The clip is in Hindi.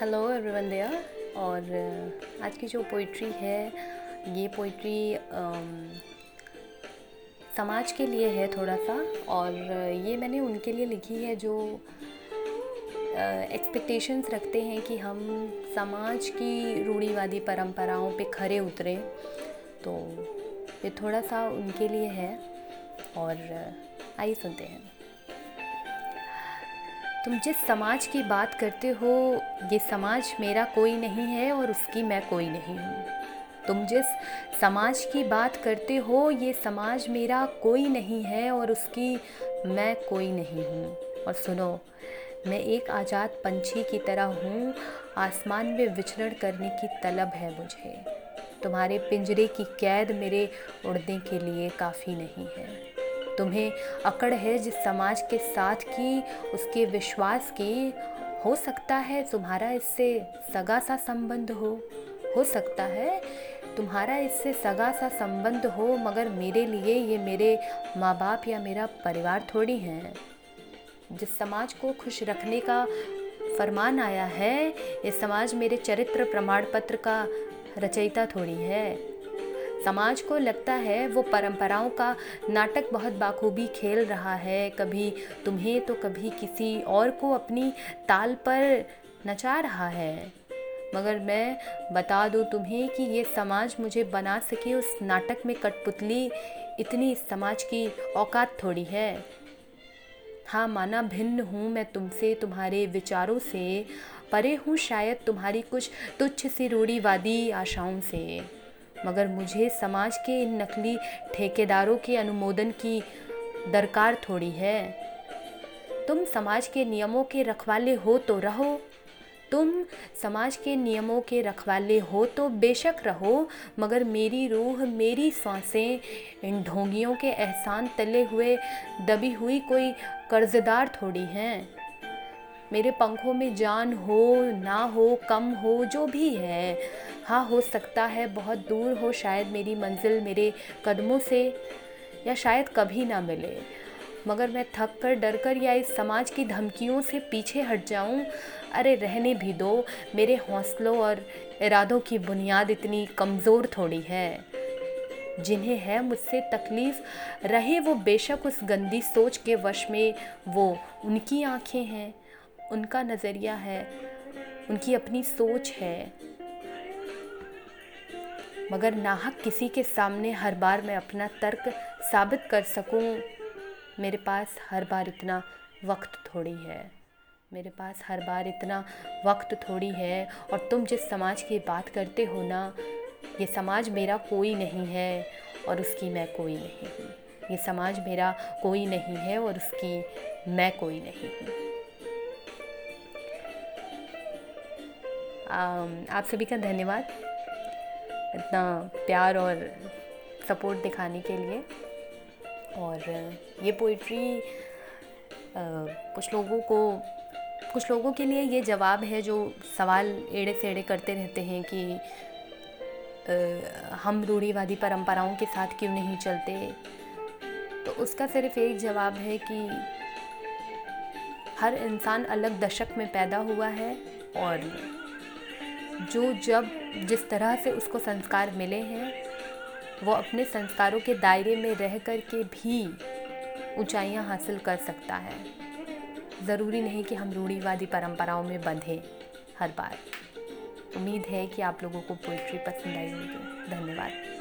हेलो एवरीवन देयर और uh, आज की जो पोइट्री है ये पोइट्री समाज के लिए है थोड़ा सा। और uh, ये मैंने उनके लिए लिखी है जो एक्सपेक्टेशंस uh, रखते हैं कि हम समाज की रूढ़ीवादी परंपराओं पे खरे उतरें। तो ये थोड़ा सा उनके लिए है। और आइए सुनते हैं। तुम जिस समाज की बात करते हो, ये समाज मेरा कोई नहीं है और उसकी मैं कोई नहीं हूँ। तुम जिस समाज की बात करते हो, ये समाज मेरा कोई नहीं है और उसकी मैं कोई नहीं हूँ। और सुनो, मैं एक आज़ाद पंछी की तरह हूँ। आसमान में विचरण करने की तलब है मुझे। तुम्हारे पिंजरे की कैद मेरे उड़ने के लिए काफ़ी नहीं है। तुम्हें अकड़ है जिस समाज के साथ की उसके विश्वास की, हो सकता है तुम्हारा इससे सगा सा संबंध हो। हो सकता है तुम्हारा इससे सगा सा संबंध हो, मगर मेरे लिए ये मेरे माँ बाप या मेरा परिवार थोड़ी हैं। जिस समाज को खुश रखने का फरमान आया है ये समाज मेरे चरित्र प्रमाण पत्र का रचयिता थोड़ी है। समाज को लगता है वो परंपराओं का नाटक बहुत बाखूबी खेल रहा है। कभी तुम्हें तो कभी किसी और को अपनी ताल पर नचा रहा है। मगर मैं बता दूँ तुम्हें कि ये समाज मुझे बना सके। उस नाटक में कठपुतली इतनी समाज की औकात थोड़ी है। हाँ माना भिन्न हूँ मैं तुमसे, तुम्हारे विचारों से। परे हूँ शायद तुम्हारी कुछ तुच्छ सी रूढ़ीवादी आशाओं से। मगर मुझे समाज के इन नकली ठेकेदारों के अनुमोदन की दरकार थोड़ी है। तुम समाज के नियमों के रखवाले हो तो रहो। तुम समाज के नियमों के रखवाले हो तो बेशक रहो, मगर मेरी रूह, मेरी साँसें, इन ढोंगियों के एहसान तले हुए, दबी हुई कोई कर्जदार थोड़ी हैं। मेरे पंखों में जान हो, ना हो, कम हो, जो भी है। हाँ हो सकता है बहुत दूर हो, शायद मेरी मंजिल मेरे कदमों से या शायद कभी ना मिले। मगर मैं थक कर, डर कर या इस समाज की धमकियों से पीछे हट जाऊँ, अरे रहने भी दो। मेरे हौसलों और इरादों की बुनियाद इतनी कमज़ोर थोड़ी है। जिन्हें है मुझसे तकलीफ़, रहे वो बेशक उस गंदी सोच के वश में, वो उनकी आँखें हैं। उनका नज़रिया है, उनकी अपनी सोच है। मगर नाहक किसी के सामने हर बार मैं अपना तर्क साबित कर सकूँ, मेरे पास हर बार इतना वक्त थोड़ी है। मेरे पास हर बार इतना वक्त थोड़ी है और तुम जिस समाज की बात करते हो ना, ये समाज मेरा कोई नहीं है और उसकी मैं कोई नहीं हूँ। ये समाज मेरा कोई नहीं है और उसकी मैं कोई नहीं हूँ। आप सभी का धन्यवाद इतना प्यार और सपोर्ट दिखाने के लिए। और, ये पोइट्री कुछ लोगों को, कुछ लोगों के लिए ये जवाब है जो सवाल एड़े से एड़े करते रहते हैं कि हम रूढ़ीवादी परंपराओं के साथ क्यों नहीं चलते? तो उसका सिर्फ़ एक जवाब है कि हर इंसान अलग दशक में पैदा हुआ है और जो जब जिस तरह से उसको संस्कार मिले हैं, वो अपने संस्कारों के दायरे में रह कर के भी ऊंचाइयाँ हासिल कर सकता है। ज़रूरी नहीं कि हम रूढ़ीवादी परंपराओं में बंधे हर बार। उम्मीद है कि आप लोगों को पोइट्री पसंद आई होगी धन्यवाद।